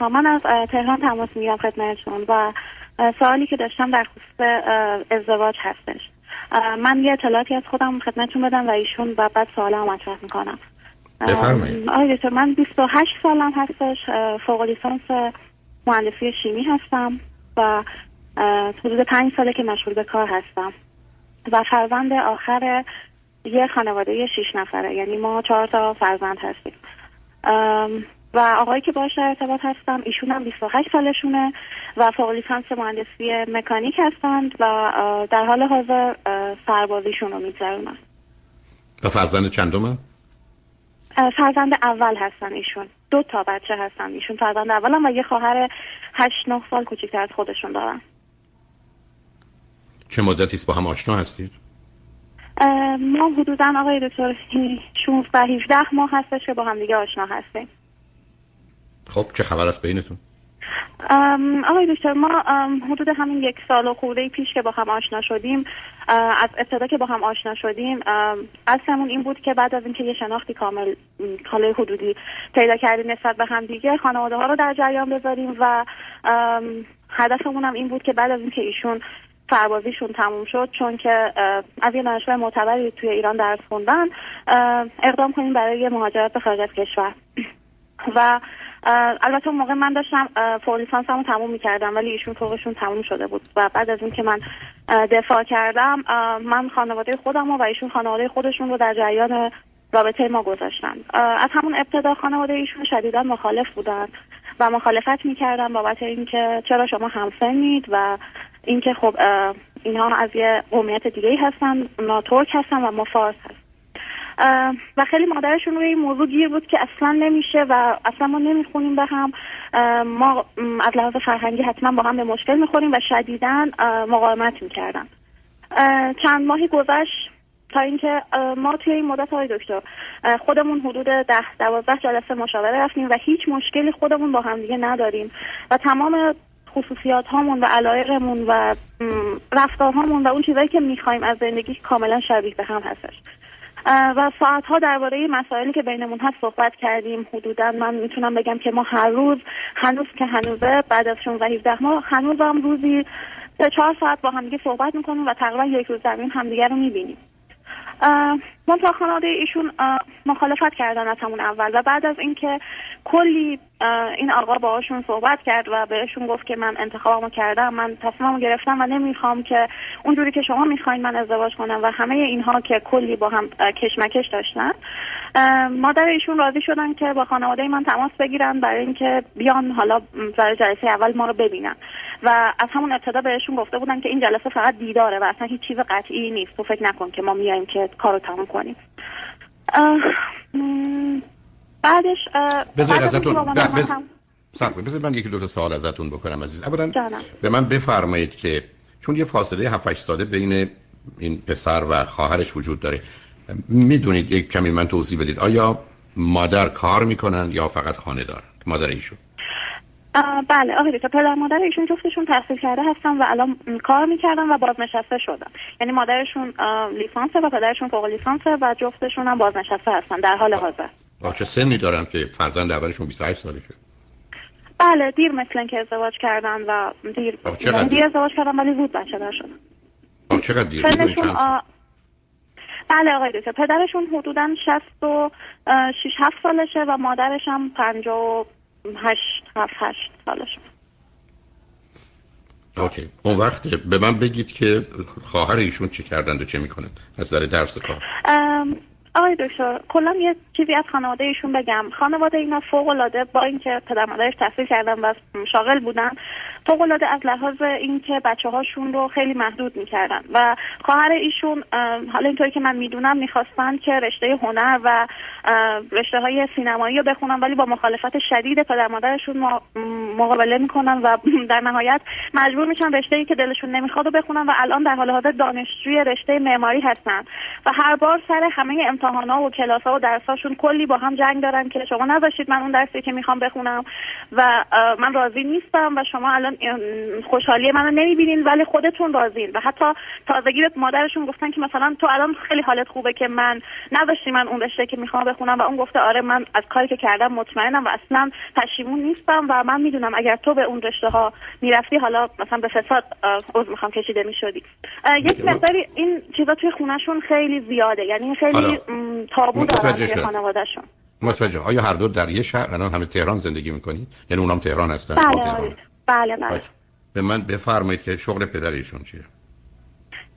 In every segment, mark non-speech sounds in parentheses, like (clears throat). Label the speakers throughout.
Speaker 1: من از تهران تماس می‌گیرم خدمتتون و سوالی که داشتم در خصوص ازدواج هستش. من یه اطلاعاتی از خودم خدمتتون بدم و ایشون و بعد سوالم مطرح می‌کنم.
Speaker 2: بفرمایید.
Speaker 1: آقای من 28 سالم هستش. فوق لیسانس مهندسی شیمی هستم و حدود پنج ساله که مشغول به کار هستم. و فرزند آخر یه خانواده شیش نفره یعنی ما چهار تا فرزند هستیم. و آقایی که باش در ارتباط هستم ایشون هم 28 سالشونه و فوق لیسانس مهندسی مکانیک هستند و در حال حاضر سربازیشون رو میگذرونن
Speaker 2: و فرزند چندم
Speaker 1: فرزند اول هستن ایشون. دو تا بچه هستن ایشون. فرزند اولم و یه خواهر هشت نه سال کوچیکتر از خودشون دارن.
Speaker 2: چه مدتی است با هم آشنا هستید؟
Speaker 1: ما حدودا آقای دکتر 16 17 ماه هستش که با هم دیگه آشنا هستیم.
Speaker 2: خب چه خبر است بینتون؟
Speaker 1: آقای دکتر ما حدود همین یک سال و خورده پیش که با هم آشنا شدیم از ابتدا که با هم آشنا شدیم اصلمون این بود که بعد از اینکه یه شناختی کامل حاله حدودی پیدا کردیم نسبت به هم دیگه خانواده ها رو در جریان بذاریم و هدفمون هم این بود که بعد از اینکه ایشون سربازیشون تموم شد چون که از یه دانشگاه معتبری توی ایران درس خوندن اقدام کنیم برای مهاجرت به خارج کشور (clears throat) و البته اون موقع من داشتم فوق لیسانسمو تموم می‌کردم ولی ایشون فوقشون تموم شده بود. و بعد از اینکه من دفاع کردم من خانواده خودم و ایشون خانواده خودشون رو در جریان رابطه ما گذاشتن. از همون ابتدا خانواده ایشون شدیدا مخالف بودن و مخالفت می‌کردن بابت اینکه چرا شما همسنید و اینکه خب اینها از یه قومیت دیگه هستن اونا ترک هستن و ما فارس هستن و خیلی مادرشون روی این موضوع گیر بود که اصلا نمیشه و اصلا ما نمی‌خونیم به هم. ما از لحاظ فرهنگی حتما با هم به مشکل می‌خوریم و شدیدا مقاومت می‌کردن. چند ماهی گذشت تا اینکه ما توی این مدت های دکتر خودمون حدود ده دوازده جلسه مشاوره رفتیم و هیچ مشکلی خودمون با هم دیگه نداریم و تمام خصوصیات هامون و علایقمون و رفتارهامون و اون چیزایی که می‌خوایم از زندگی کاملا شبیه به هم هستش. و ساعت ها درباره مسائلی که بینمون هست صحبت کردیم. حدودا من می‌تونم بگم که ما هر روز هنوز که هنوزه بعد از 16 17 ماه هنوز هم روزی سه چهار ساعت با همدیگه صحبت می‌کنیم و تقریبا یک روز زمین همدیگه رو می‌بینیم. من تا خانواده ایشون مخالفت کردن از همون اول و بعد از اینکه کلی این آقا باهاشون صحبت کرد و بهشون گفت که من انتخابمو کردم من تصمیممو گرفتم و نمی‌خوام که اونجوری که شما می‌خواین من ازدواج کنم و همه اینها که کلی با هم کشمکش داشتن مادر ایشون راضی شدن که با خانواده من تماس بگیرن برای اینکه بیان حالا برای جلسه اول ما رو ببینن. و از همون ابتدا بهشون گفته بودن که این جلسه فقط دیداره و اصلا هیچ چیز قطعی نیست. تو فکر نکن که ما میایم که کارو تموم کنیم. بعدش
Speaker 2: بذارید ازتون بذارید من یکی دو تا سوال ازتون بکنم عزیز. اولا به من بفرمایید که چون یه فاصله 7 8 ساله بین این پسر و خواهرش وجود داره می‌دونید یک کمی من توضیح بدید. آیا مادر کار می‌کنن یا فقط خانه دارن؟ مادر ایشون.
Speaker 1: بله آقای دکتر. پدر مادر ایشون جفتشون تحصیل کرده هستن و الان کار می‌کردن و بازنشسته شدن. یعنی مادرشون لیسانس و پدرشون فوق لیسانس و جفتشون هم بازنشسته هستن در حال حاضر.
Speaker 2: چه سنی دارن که فرزند اولشون 28 سالشه
Speaker 1: بله دیر مثل که ازدواج کردن و دیر. یعنی دیر ازدواج کردن ولی زود بچه دار شدن.
Speaker 2: چقدر دیر؟
Speaker 1: بله آقای دکتر. پدرشون حدودا 66 7 سالشه و مادرش هم 58 7 8 سالشه
Speaker 2: اوکی. اون وقت به من بگید که خواهر ایشون چی کردند و چه می‌کنند از نظر درس کار.
Speaker 1: آقای دکتر کلا یه چیزی از خانواده ایشون بگم. خانواده اینا فوق العاده با اینکه پدر مادرش تحصیل کردن و شاغل بودن فوق العاده از لحاظ اینکه بچه هاشون رو خیلی محدود می‌کردن. و خواهر ایشون حالا اینطوری که من می‌دونم می‌خواستن که رشته هنر و رشته های سینمایی رو بخونن ولی با مخالفت شدید پدر مادرشون مقابله می‌کنن و (laughs) در نهایت مجبور میشن رشته ای که دلشون نمی‌خواد رو بخونن و الان در حال حاضر دانشجوی رشته معماری هستن. و هر بار سر همه امتحانا و کلاس ها و درساشون کلی با هم جنگ دارن که شما نذاشتید من اون درسی که می‌خوام بخونم. و من راضی نیستم و شما الان خوشحالی منو نمی‌بینین ولی خودتون راضین. و حتی تازگی به مادرشون گفتن که مثلا تو الان خیلی حالت خوبه که من نذاشتی من اون رشته که می‌خوام بخونم و اون گفته آره من از کاری که کردم مطمئنم و اصلا پشیمون نیستم و من می‌دونم اگر تو به اون رشته ها می‌رفتی حالا مثلا به فساد عضو می‌خوام کشیده می‌شدی. یک مقداری این چیزا توی خونهشون خیلی زیاده یعنی خیلی تابو دارن توی خانوادهشون.
Speaker 2: متوجه. آیا هر دو در یه شهر؟ الان همه تهران زندگی می‌کنید یعنی اونام تهران هستن
Speaker 1: بله تهران. بله بله
Speaker 2: به من بفرمایید که شغل پدرشون چیه؟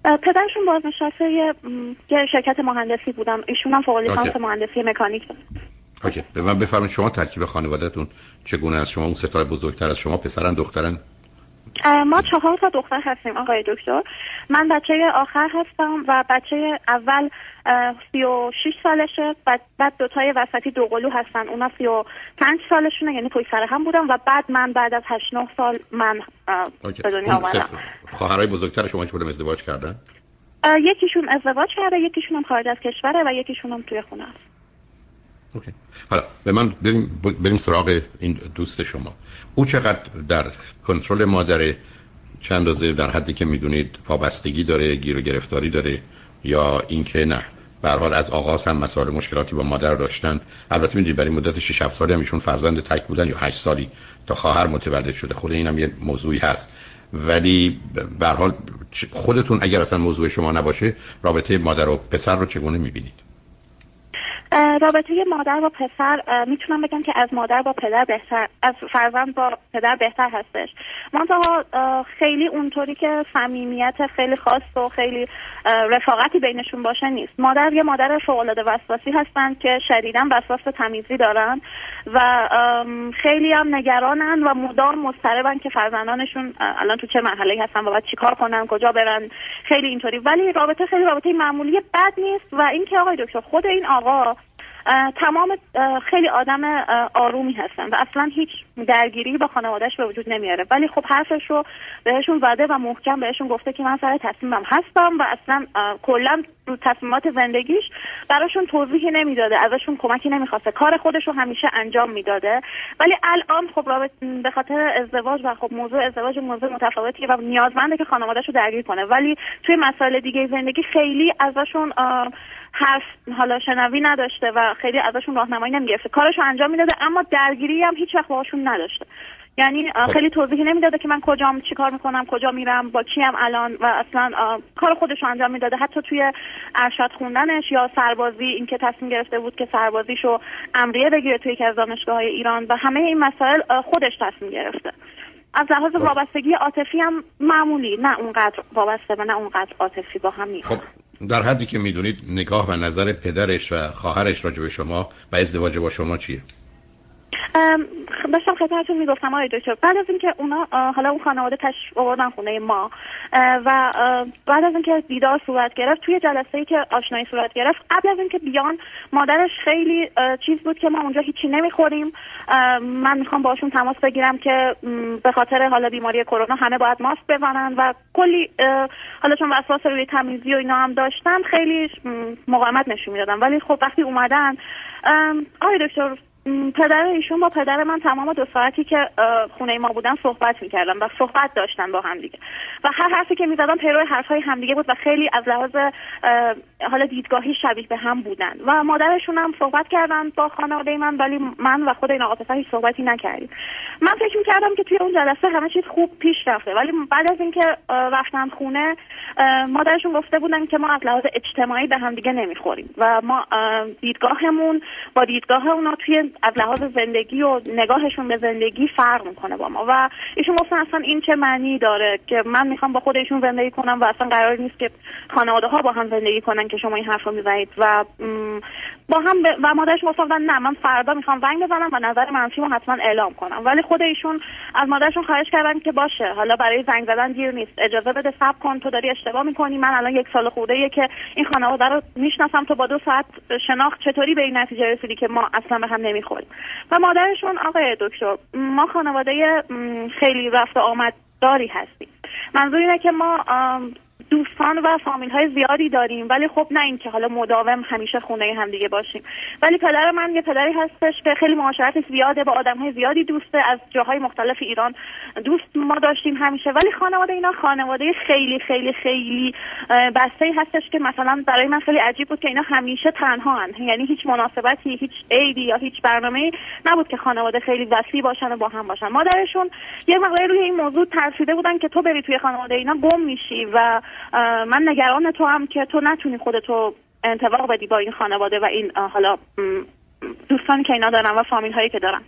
Speaker 1: پدرشون بازنشسته یه شرکت مهندسی بودم. ایشون هم فوق لیسانس مهندسی مکانیک دارن
Speaker 2: اوکی. به من بفرمایید شما ترکیب خانوادهتون چگونه است؟ شما اون ستای بزرگتر از شما پسرن دخترن؟
Speaker 1: ما چهار تا دختر هستیم آقای دکتر. من بچه آخر هستم و بچه اول سی و شیش سالشه. بعد, بعد دوتای وسطی دو قلو هستن. اونا سی و پنج سالشونه یعنی پای سر هم بودم و بعد من بعد از هشت نه سال من به دنیا آمدم.
Speaker 2: خواهرای بزرگتر شما چه ازدواج کردن؟
Speaker 1: یکیشون ازدواج کرده یکیشون هم خارج از کشوره و یکیشون هم توی خونه است.
Speaker 2: اوکی. حالا به من بریم, بریم سراغ این دوست شما. او چقدر در کنترل مادر چند اندازه در حدی که می‌دونید وابستگی داره گیر و گرفتاری داره یا اینکه نه؟ به حال از آغاز هم مسائل مشکلاتی با مادر داشتن. البته می‌دونید برای مدت 6 7 سالی هم ایشون فرزند تک بودن یا 8 سالی تا خواهر متولد شده. خود اینم یه موضوعی هست. ولی به حال خودتون اگر اصلا موضوع شما نباشه رابطه مادر و پسر رو چگونه می‌بینید؟
Speaker 1: رابطه مادر با پسر می‌تونم بگم که از مادر با پدر بهتر از فرزند با پدر بهتر هستش. منتها خیلی اونطوری که صمیمیت خیلی خاص و خیلی رفاقتی بینشون باشه نیست. مادر یه مادر فوق العاده وسواسی هستن که شدیدا وسواس تمیزی دارن و خیلی هم نگرانن و مدام مضطربن که فرزندانشون الان تو چه مرحله هستن و باید چیکار کنن کجا برن خیلی اینطوری. ولی رابطه خیلی رابطه معمولی بد نیست و اینکه آقای دکتر خود این آقا تمام خیلی آدم آرومی هستن و اصلا هیچ درگیری با خانوادهش به وجود نمیاره. ولی خب حرفش رو بهشون زده و محکم بهشون گفته که من سر تصمیمم هستم و اصلا کلا رو تصمیمات زندگیش براشون توضیحی نمی‌داده ازشون کمکی نمی‌خواسته. کار خودش رو همیشه انجام می‌داده. ولی الان خب به خاطر ازدواج و خب موضوع ازدواج موضوع متفاوتیه و نیازمنده که خانوادهش رو درگیر کنه. ولی توی مسائل دیگه زندگی خیلی ازشون حرف حالا شنوی نداشته و خیلی ازشون راهنمایی نمی‌گرفته. کارشو انجام می‌داده اما درگیری هم هیچ وقت باهاشون نداشته. یعنی خب. خیلی توضیحی نمی‌داده که من کجام چی کار می‌کنم کجا میرم با کیم الان و اصلا کار خودش انجام می‌داده. حتی توی ارشد خوندنش یا سربازی اینکه تصمیم گرفته بود که سربازیشو امریه بگیره توی یکی از دانشگاه های ایران و همه این مسائل خودش تصمیم گرفته. از لحاظ خب. وابستگی عاطفی هم معمولی. نه اونقدر وابسته و نه اونقدر عاطفی با هم نیست. خب.
Speaker 2: در حدی که می‌دونید نگاه و نظر پدرش و خواهرش راجع به شما و ازدواج با شما چیه؟
Speaker 1: داشتم خدمتتون می‌گفتم آقای دکتر. بعد از اینکه اونا حالا اون خانواده تشریف آوردن خونه ما و بعد از اینکه دیدار صورت گرفت توی جلسه ای که آشنایی صورت گرفت قبل از اینکه بیان مادرش خیلی چیز بود که ما اونجا هیچی نمی‌خوریم. من می‌خوام باشون تماس بگیرم که به خاطر حالا بیماری کرونا همه باید ماسک بزنن و کلی حالا چون وسواس روی تمیزی و اینا هم داشتن خیلی مقاومت نشون می‌دادن ولی خب وقتی اومدن آقای دکتر پدر ایشون با پدر من تمام دو ساعتی که خونه ما بودن صحبت می‌کردن و صحبت داشتن با هم دیگه. و هر حرفی که می‌زدن پیرو حرفهای همدیگه بود و خیلی از لحاظ حالا دیدگاهی شبیه به هم بودن. و مادرشون هم صحبت کردن با خانواده من ولی من و خود این آقا پسر هیچ صحبتی نکردیم. من فکر می‌کردم که توی اون جلسه همه چیز خوب پیش رفته. ولی بعد از اینکه رفتم خونه مادرشون گفته بودن که ما از لحاظ اجتماعی به هم دیگه نمی‌خوریم. و ما دیدگاهمون با دیدگاه اونا توی از لحاظ زندگی و نگاهشون به زندگی فرق می‌کنه با ما. و ایشون گفتن اصلا این چه معنی داره که من می‌خوام با خودشون زندگی کنم و اصلا قرار نیست که خانواده ها با هم زندگی کنن که شما این حرف رو می‌زنید. و با هم ب... و مادرش گفتن نه من فردا می‌خوام زنگ بزنم و نظر منفی حتما اعلام کنم. ولی خود ایشون از مادرشون خواهش کردن که باشه حالا برای زنگ زدن دیر نیست. اجازه بده صبر کن تو داری اشتباه می‌کنی. من الان یک سال خورده که این خانواده رو می‌شناسم تو با دو ساعت شناخت چطوری به این نتیجه رسیدی که ما اصلا به هم نمی‌خوریم. و مادرشون آقای دکتر ما خانواده خیلی رفت آمد داری هستیم. منظور اینه که ما دوستان و فامیل های زیادی داریم. ولی خب نه اینکه حالا مداوم همیشه خونه هم دیگه باشیم. ولی پدر من یه پدری هستش که خیلی معاشرت زیاده با آدم های زیادی دوسته. از جاهای مختلف ایران دوست ما داشتیم همیشه. ولی خانواده اینا خانواده خیلی خیلی خیلی بسته هستش که مثلا برای من خیلی عجیب بود که اینا همیشه تنها هن. یعنی هیچ مناسبتی هیچ عیدی یا هیچ برنامه نبود که خانواده خیلی وسیع باشن و با هم باشن. مادرشون یه مقدار روی این موضوع ترسیده بودن که تو بری توی خانواده اینا گم میشی و من نگران تو هم که تو نتونی خودتو انتباق بدی با این خانواده و این حالا دوستانی که اینا دارن و فامیل هایی که دارن.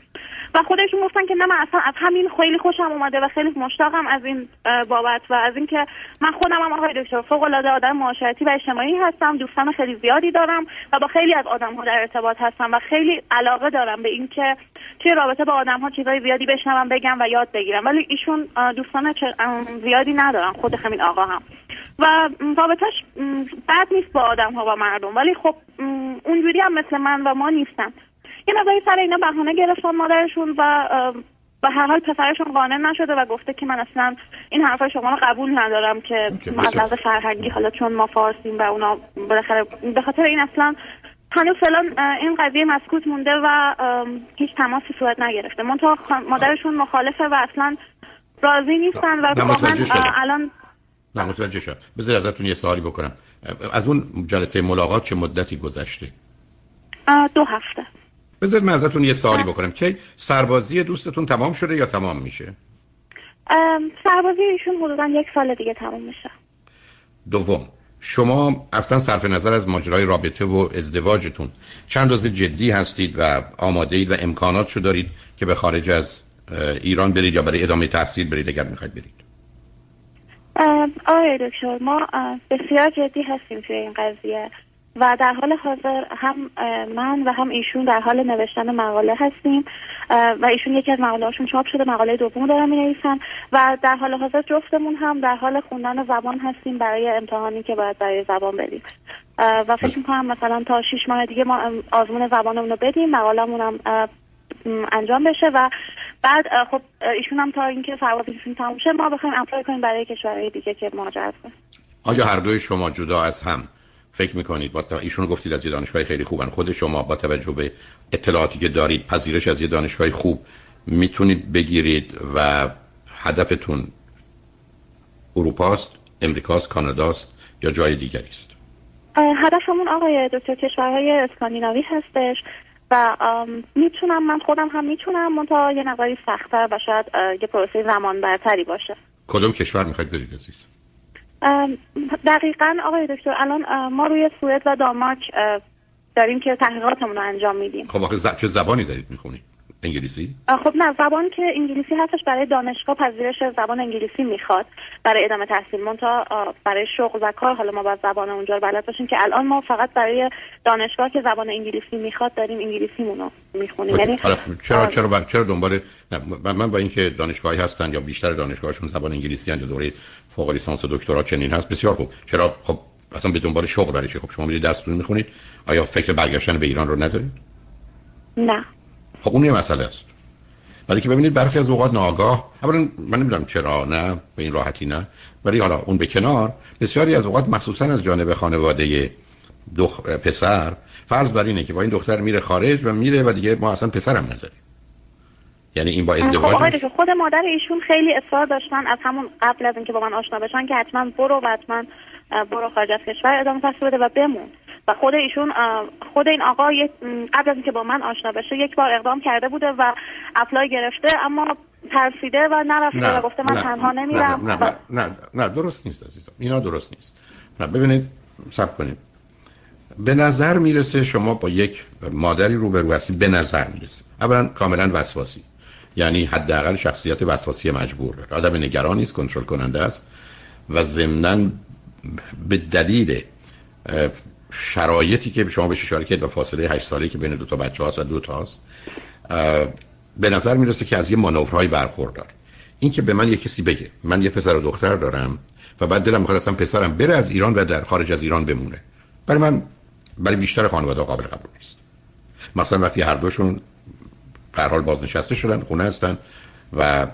Speaker 1: و خودشون گفتن که نه من اصلا از همین خیلی خوشم اومده و خیلی مشتاقم از این بابت و از اینکه من خودم هم آقای دکتر فوق العاده آدم معاشرتی و اجتماعی هستم دوستان خیلی زیادی دارم و با خیلی از آدم ها در ارتباط هستم و خیلی علاقه دارم به اینکه توی رابطه با آدم ها چیزای زیادی بشنوم بگم و یاد بگیرم. ولی ایشون دوستان زیادی ندارن خود همین آقا هم. و رابطهش بد نیست با آدم ها و مردم ولی خب اونجوری هم مثل من و ما نیستن. یه مقداری سر اینا بهانه گرفتن مادرشون و به هر حال پسرشون قانع نشده و گفته که من اصلا این حرفای شما رو قبول ندارم که از لحاظ فرهنگی حالا چون ما فارسیم و اونا بالاخره به خاطر این اصلا هنوز فعلا این قضیه مسکوت مونده و هیچ تماسی صورت نگرفته. منتها مادرشون مخالفه و اصلا راضی نیستن و الان
Speaker 2: نه متوجه شد بذار ازتون یه سوالی بکنم. از اون جلسه ملاقات چه مدتی گذشته؟
Speaker 1: دو هفته.
Speaker 2: بذار من ازتون یه سوالی بکنم. که سربازی دوستتون تمام شده یا تمام میشه؟
Speaker 1: سربازی ایشون حدودا یک سال دیگه تمام میشه.
Speaker 2: دوم شما اصلا صرف نظر از ماجرای رابطه و ازدواجتون چند روز جدی هستید و آماده اید و امکانات شو دارید که به خارج از ایران برید یا برای ادامه تحصیل برید اگر می‌خواید برید؟
Speaker 1: آقای دکتر ما بسیار جدی هستیم توی این قضیه و در حال حاضر هم من و هم ایشون در حال نوشتن مقاله هستیم. و ایشون یکی از مقاله هاشون چاپ شده مقاله دوم دارم می نویسن و در حال حاضر جفتمون هم در حال خوندن زبان هستیم برای امتحانی که باید برای زبان بدیم. و فکر می‌کنم مثلا تا شیش ماه دیگه ما آزمون زبانمون رو بدیم مقالمون هم انجام بشه و بعد خب ایشون هم تا اینکه سوابقشون تموم شه ما بخوایم اپلای کنیم برای کشورهای دیگه که مهاجرت
Speaker 2: آیا هر دوی شما جدا از هم فکر می‌کنید؟ با ایشون گفتید از یه دانشگاه خیلی خوبن. خود شما با توجه به اطلاعاتی که دارید پذیرش از یه دانشگاه خوب می‌تونید بگیرید و هدفتون اروپاست امریکاست کاناداست یا جای دیگری است؟
Speaker 1: هدفمون آقای دکتر کشورهای اسکاندیناوی هستش. و می‌تونم من خودم هم می‌تونم منتها یه نقدری سختتر و شاید یه پروسه زمان برتری باشه.
Speaker 2: کدوم کشور می‌خواید برید عزیز؟
Speaker 1: دقیقا آقای دکتر الان ما روی سوئد و دانمارک داریم که تحقیقاتمون رو انجام میدیم.
Speaker 2: خب آخه چه زبانی دارید می‌خونید؟ انگلیسی؟
Speaker 1: خب نه زبان که انگلیسی هستش برای دانشگاه پذیرش زبان انگلیسی می‌خواد برای ادامه تحصیل. مونتا برای شغل و کار حالا ما باید زبان اونجا رو بلد باشیم که الان ما فقط برای دانشگاه که زبان انگلیسی می‌خواد داریم انگلیسیمون رو می‌خونیم. یعنی
Speaker 2: چرا چرا چرا دنبال من با اینکه دانشگاهی هستن یا بیشتر دانشگاهشون زبان انگلیسی یا دوره فوق لیسانس و دکترا چنین هست بسیار خوب. چرا خب اصلا به دنبال شغل برای خب شما میرید درستون می‌خونید؟ آیا فکر برگشتن به ایران رو ندارید؟
Speaker 1: نه.
Speaker 2: خب اون یه مسئله است. ولی که ببینید برخی از اوقات ناگاه اولا من نمی‌دونم چرا نه به این راحتی نه ولی حالا اون به کنار بسیاری از اوقات مخصوصا از جانب خانواده دخ... پسر فرض بر اینه که با این دختر میره خارج و میره و دیگه ما اصلا پسرم نداریم. یعنی این با ازدواج
Speaker 1: خب خود مادر ایشون خیلی اصرار داشتن از همون قبل از اینکه با من آشنا بشن که حتما برو و حتما برو خارج از کشور ادامه تحصیل بده و بمون. و خود ایشون خود این آقا قبل از اینکه با من آشنا بشه یک بار اقدام کرده بوده و اپلای گرفته اما ترسیده و نرفته و گفته من تنها نمیرم.
Speaker 2: نه نه, نه, نه, درست نیست عزیزم. اینا درست نیست. نه ببینید سب کنید. به نظر می‌رسه شما با یک مادری روبرو هستی به نظر می‌رسه. اولا کاملا وسواسی. یعنی حداقل شخصیت وسواسی مجبور. داره آدم نگران نیست کنترل کننده است. و ضمنا به دلیل شرایطی که شما بهش اشاره کردید فاصله 8 ساله که بین دو تا بچه هاست و دو تاست به نظر می‌رسه که از یه مانورهای برخوردار این که به من یه کسی بگه من یه پسر و دختر دارم و بعد دلم می‌خواد اصلا پسرم بره از ایران و در خارج از ایران بمونه. برای من برای بیشتر خانواده قابل قبول نیست. مثلا وقتی هر دوشون به حال بازنشسته شدن خونه هستن و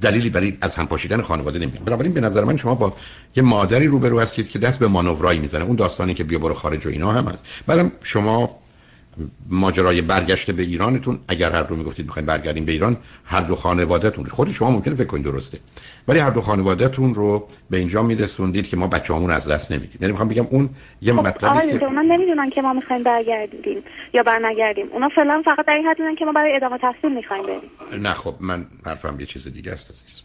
Speaker 2: دلیلی برای از هم پاشیدن خانواده نمیاد. بنابراین به نظر من شما با یه مادری روبرو هستید که دست به مانورایی می‌زنه. اون داستانی که بیا برو خارج و اینا هم هست. بعدم شما ماجرای برگشت به ایرانتون. اگر هر دو می‌گفتید می‌خواین برگردیم به ایران هر دو خانوادهتون. خود شما ممکنه فکر کنید درسته. ولی هر دو خانوادهتون رو به اینجا میرسوندید که ما بچه‌هامون از دست نمیدیم. یعنی می‌خوام بگم اون یه خب مطلبی است
Speaker 1: که من نمی‌دونم که ما می‌خوایم برگردیم یا برنگردیم. اونا فعلا فقط در این حد که ما برای ادامه تحصیل می‌خوایم بریم.
Speaker 2: نه خب من حرفم یه چیز دیگه است عزیز.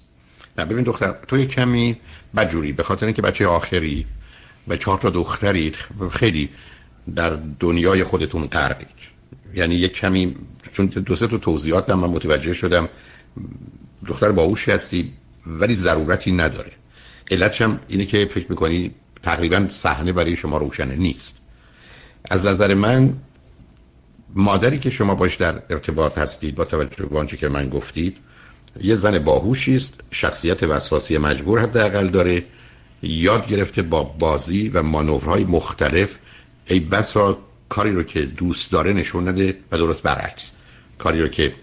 Speaker 2: نه ببین دختر تو یه کمی بجوری به خاطر اینکه بچه آخری و چهار تا دخترید خیلی در دنیای خودتون غرقید یعنی یک کمی چون دو سه تا توضیحات من متوجه شدم دختر باهوشی هستی ولی ضرورتی نداره. علتش هم اینه که فکر می‌کنی تقریبا صحنه برای شما روشنه نیست. از نظر من مادری که شما باش در ارتباط هستید با توجه به آنچه که من گفتید یه زن باهوشی است شخصیت وسواسی مجبور حداقل داره یاد گرفته با بازی و مانورهای مختلف ای بسا کاری رو که دوست داره نشون نده و درست برعکس. کاری رو که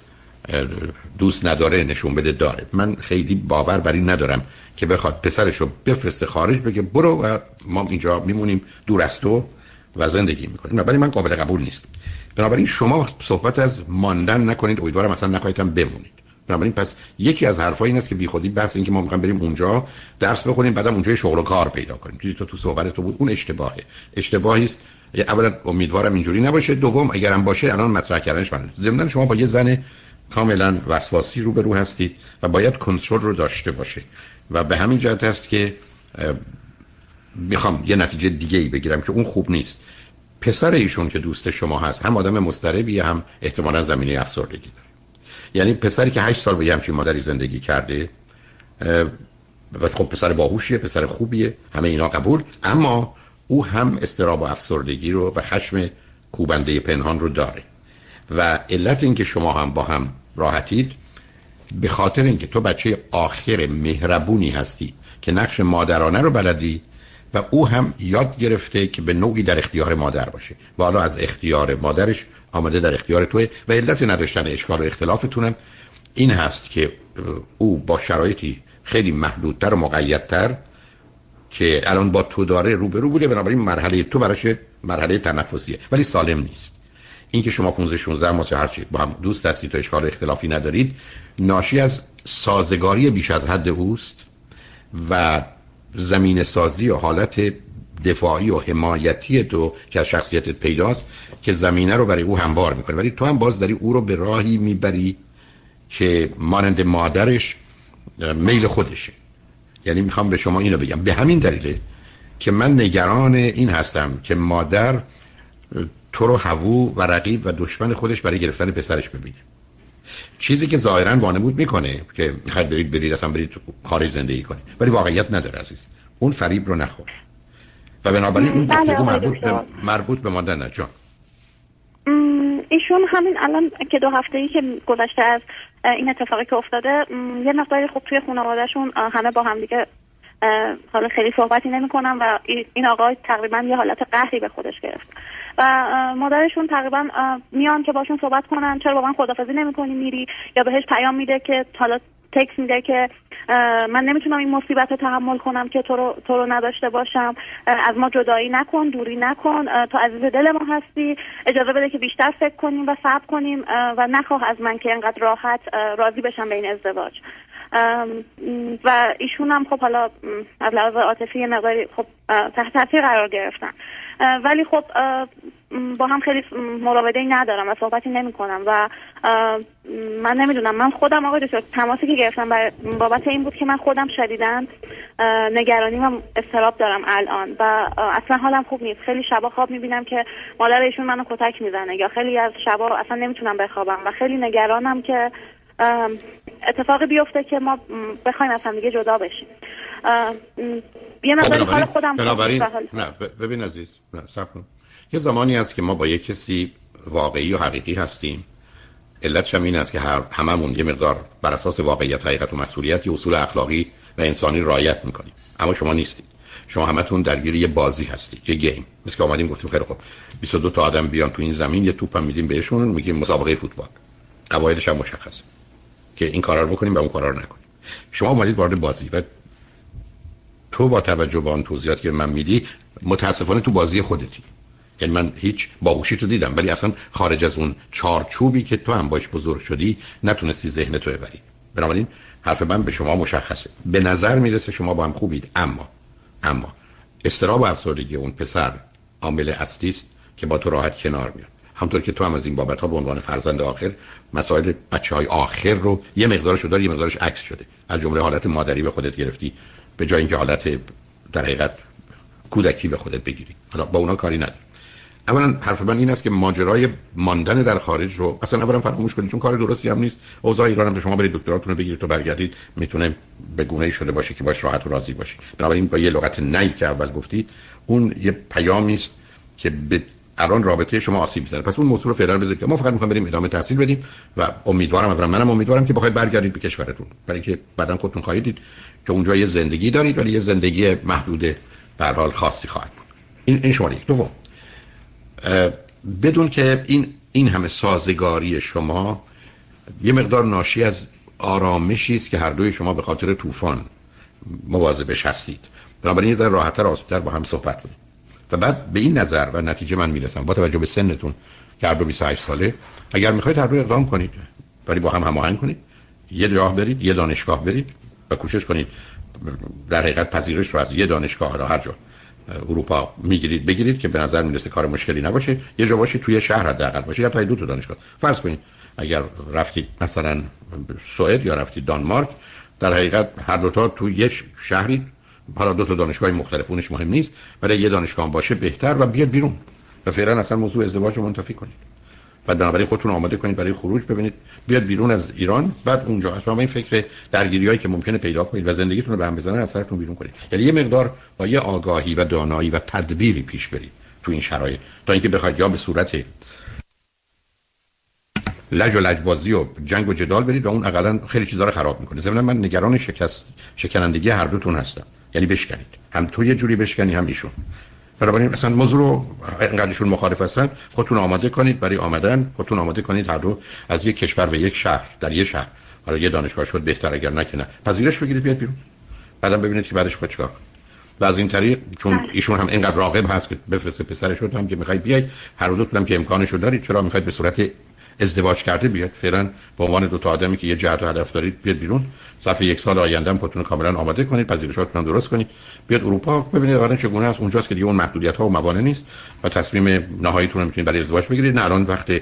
Speaker 2: دوست نداره نشون بده داره. من خیلی باور بر این ندارم که بخواد پسرش رو بفرسته خارج بگه برو و ما اینجا میمونیم دور از تو و زندگی می‌کنیم. ولی من قابل قبول نیست. بنابراین شما صحبت از ماندن نکنید. امیدوارم مثلا نخواهیدم بمونید. بنابراین پس یکی از حرفا این است که بیخودی بحث این که ما می‌خوایم بریم اونجا درس بخونیم بعدم اونجا شغل و کار پیدا کنیم. تو تو صحبت تو بود اون اشتباهه. اشتباهی است. اولا امیدوارم اینجوری نباشه. دوم اگرم باشه الان مطرح کردنش من ضمن شما با یه زن کاملا وسواسی رو به رو هستید و باید کنترل رو داشته باشه. و به همین جهت است که می‌خوام یه نتیجه دیگه ای بگیرم که اون خوب نیست. پسر ایشون که دوست شما هست هم آدم مستربی هم احتمالا زمینه افسردگی داره. یعنی پسری که هشت سال به همچین مادری زندگی کرده و خب پسر باهوشیه پسر خوبیه همه اینا قبول اما او هم استراب و افسردگی رو و خشم کوبنده پنهان رو داره. و علت اینکه شما هم با هم راحتید به خاطر اینکه تو بچه آخر مهربونی هستی که نقش مادرانه رو بلدی و او هم یاد گرفته که به نوعی در اختیار مادر باشه. و حالا از اختیار مادرش آمده در اختیار توه و علت نداشتن اشکال و اختلافتونم این هست که او با شرایطی خیلی محدودتر و مقیدتر که الان با تو داره روبرو بوده بنابراین مرحله تو براش مرحله تنفسیه. ولی سالم نیست. اینکه شما 15 16 ماه هر چی با هم دوست هستید تو اشکال اختلافی ندارید ناشی از سازگاری بیش از حد اوست و زمین سازی و حالت دفاعی و حمایتی تو که از شخصیتت پیداست که زمینه رو برای او هموار می‌کنه. ولی تو هم باز داری او رو به راهی می‌بری که مانند مادرش میل خودشه. یعنی می‌خوام به شما اینو بگم. به همین دلیله که من نگران این هستم که مادر تو رو هوو و رقیب و دشمن خودش برای گرفتن پسرش ببینه. چیزی که ظاهرا وانمود می‌کنه که می‌خواید برید برید اصلا برید خارج زندگی کنید. ولی واقعیت نداره عزیز. اون فریب رو نخور. و بنابراین اون
Speaker 1: بله،
Speaker 2: گفتگو مربوط به مربوط به ماندن نه جان.
Speaker 1: ایشون همین الان که دو هفته ای که گذشته از این اتفاقی که افتاده یه مقداری خوب توی خانوادهشون همه با هم دیگه حالا خیلی صحبتی نمی‌کنم و این آقای تقریبا یه حالت قهری به خودش گرفت. و مادرشون تقریبا میان که باشون صحبت کنن چرا با من خدافزی نمی‌کنی میری؟ یا بهش پیام میده که حالا تکس میده که من نمی‌تونم این مصیبت رو تحمل کنم که تو رو, تو رو نداشته باشم. از ما جدایی نکن دوری نکن تو عزیز دل ما هستی. اجازه بده که بیشتر فکر کنیم و صبر کنیم و نخواه از من که انقدر راحت راضی بشم به این ازدواج. و ایشون هم خب حالا از لحاظ عاطفی مقداری خب تحت تاثیر قرار گرفتن. ولی خب با هم خیلی مراوده ندارم و صحبتی نمی کنم و من نمی‌دونم. من خودم آقای دکتر تماسی که گرفتم بابت این بود که من خودم شدیدن نگرانی و استراب دارم الان و اصلا حالم خوب نیست. خیلی شبا خواب می‌بینم که مادر ایشون منو کتک می‌زنه یا خیلی از شبا اصلا نمی‌تونم بخوابم و خیلی نگرانم که اتفاقی بیفته که ما بخوایم از هم دیگه جدا بشیم. یه مقداری حال خودم
Speaker 2: بنابراین نه ببین عزیز نه سب یه زمانی هست که ما با یه کسی واقعی و حقیقی هستیم. علتش هم این است که هر هممون یه مقدار بر اساس واقعیت حقیقت و مسئولیت یه اصول اخلاقی و انسانی رعایت می‌کنیم. اما شما نیستید. شما همتون درگیر یه بازی هستید یه گیم. مثل که آمدیم گفتیم خیلی خوب. 22 تا آدم بیان تو این زمین یه توپ هم میدیم بهشون میگیم مسابقه فوتبال. قواعدش هم مشخصه که این کارا رو بکنیم و اون کارا رو نکنیم. شما اومدید وارد بازی و تو با توجه به آن توضیحاتی که من میدی متاسفانه تو بازی خودتی. یعنی من هیچ باهوشی تو دیدم ولی اصلا خارج از اون چارچوبی که تو هم باش بزرگ شدی نتونستی ذهن تو ببری. بنابراین حرف من به شما مشخصه. به نظر می‌رسه شما با هم خوبید اما اما استراب و افسردگی اون پسر عامل اصلی است که با تو راحت کنار میاد. همطور که تو هم از این بابت ها به عنوان فرزند آخر مسائل بچه های آخر رو یه مقدارش داری یه مقدارش عکس شده. از جمله حالت مادری به خودت گرفتی. به جای اینکه حالت در حقیقت کودکی به خودت بگیری. حالا با اونا کاری نداری اولا حرف من این است که ماجرای ماندن در خارج رو اصلا اولا فراموش کنید چون کار درستی هم نیست. اوضاع ایران هم شما برید دکتراتون رو بگیرید تو برگردید می‌تونه به گونه شده باشه که باش راحت و راضی باشید بنابراین با یه لغت نی که اول گفتید اون یه پیامی است که به الان رابطه شما آسیب می‌زنه. پس اون موضوع رو فعلا بذارید ما فقط می‌خوایم بریم ادامه تحصیل بدیم و امیدوارم اولا منم امیدوارم که بخواید برگردید به کشورتون. برای که بعدا خودتون خواهید دید. که اونجا یه زندگی دارید ولی یه زندگی محدود به حال خاصی خواهد بود. این این شما یک. دوم. بدون که این این همه سازگاری شما یه مقدار ناشی از آرامشی است که هر دوی شما به خاطر طوفان مواظبش هستید. بنابراین یه ذره راحتتر آسودتر با هم صحبت کنید و بعد به این نظر و نتیجه من می‌رسم با توجه به سنتون که هر دو 28 ساله اگر می‌خواید هر دو اقدام کنید ولی با هم هماهنگ کنید یه راه برید یه دانشگاه برید. و کوشش کنید در حقیقت پذیرش رو از یه دانشگاه را هر جا اروپا می‌گیرید بگیرید که به نظر می‌رسه کار مشکلی نباشه. یه جا باشه توی شهر حداقل باشه یا تا دو تا دانشگاه. فرض کنید اگر رفتید مثلا سوئد یا رفتید دانمارک در حقیقت هر دو تا توی یه شهری حالا دو تا دانشگاه مختلف اونش مهم نیست ولی یه دانشگاه باشه بهتر و بیاد بیرون. و فعلا اصلا موضوع ازدواج رو منتفی کنید. بعد بنابراین خودتون آماده کنید برای خروج ببینید. بیاد بیرون از ایران بعد اونجا. اصلا این فکر درگیریایی که ممکنه پیدا کنید و زندگیتون رو به هم بزنن از سرتون بیرون کنید. یعنی یه مقدار با یه آگاهی و دانایی و تدبیری پیش برید تو این شرایط. تا اینکه بخواید یا به صورت لج و لجبازی و جنگ و جدال برید و اون اقلا خیلی چیزا رو خراب می‌کنه. ضمن من نگران شکست شکنندگی هر دوتون هستم. یعنی بشکنید. هم تو یه جوری بشکنی هم ایشون. بنابراین مثلا موضوع رو اینقدرشون مخالف هستن خودتون آماده کنید برای آمدن خودتون آماده کنید هر دو از یک کشور و یک شهر در یک شهر. حالا یه دانشگاه شد بهتر اگر نه که نه. پذیرش بگیرید بیاد بیرون. بعدم ببینید که بعدش باید چیکار و از این طریق چون بله. ایشون هم اینقدر راقب هست که بفرسته پسرش رو هم که می‌خواید بیاید هر دو که امکانش رو دارید چرا می‌خواید به صورت ازدواج کرده بیاد. فعلا به عنوان دو تا آدمی که یه جهت و هدف دارید بیاد بیرون. ظرف یک سال آینده هم خودتون کاملا آماده کنید پذیرشاتتون درست کنید. بیاد اروپا ببینید واقعا چگونه است. اونجاست که دیگه اون محدودیت ها و موانع نیست و تصمیم نهاییتون رو می‌تونید برای ازدواج بگیرید. نه الان وقت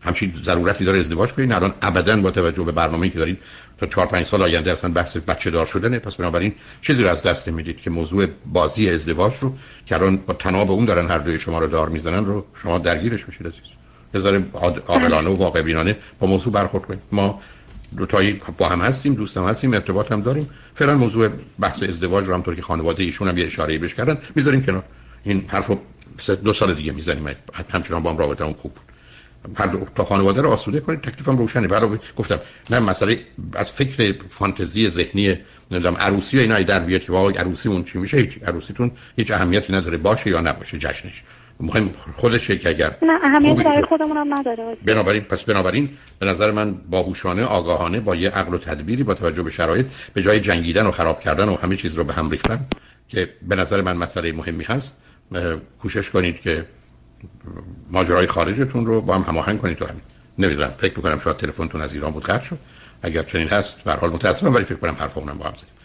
Speaker 2: همچین ضرورتی داره ازدواج کنید الان ابدا با توجه به برنامه‌ای که دارید تا 4 5 سال آینده اصلا بحث بچه دار شدنه. پس بنابراین چیزی رو از دست می‌دید که موضوع بازی ازدواج رو که الان با تناب اون دارن هر دوی شما رو دار می‌زنن رو شما درگیرش بشید عزیز. بذاریم عاقلانه و واقع بینانه با موضوع برخورد کنیم. ما دو تایی با هم هستیم دوست هستیم ارتباط هم داریم. فعلا موضوع بحث ازدواج رو همطور که خانواده ایشون هم یه اشاره بهش کردن. می‌ذاریم کنار. این حرفو دو سال دیگه می‌زنیم. همچنان با هم رابطه هم خوب بود. هر دو تا خانواده رو آسوده کنید تکلیفم روشنه. برای گفتم نه مسئله از فکر فانتزی ذهنی نمی‌دونم عروسی و اینا در بیاد که واقعا عروسیمون چی میشه؟ هیچ عروسیتون هیچ اهمیتی نداره. باشه یا نباشه جشنش. مهم خودشه که اگر
Speaker 1: نه اهمیت برای خودمون هم نداره.
Speaker 2: بنابراین پس بنابراین به نظر من باهوشانه آگاهانه با یه عقل و تدبیری با توجه به شرایط به جای جنگیدن و خراب کردن و همه چیز رو به هم ریختن که به نظر من مسئله مهمی هست کوشش کنید که ماجرای خارجتون رو با هم هماهنگ کنید تو همین. نمی‌دونم فکر می‌کنم شاید تلفنتون از ایران بود قطع شد. اگر چنین هست به حال متاسفم ولی فکر کنم حرفمون با هم زدیم.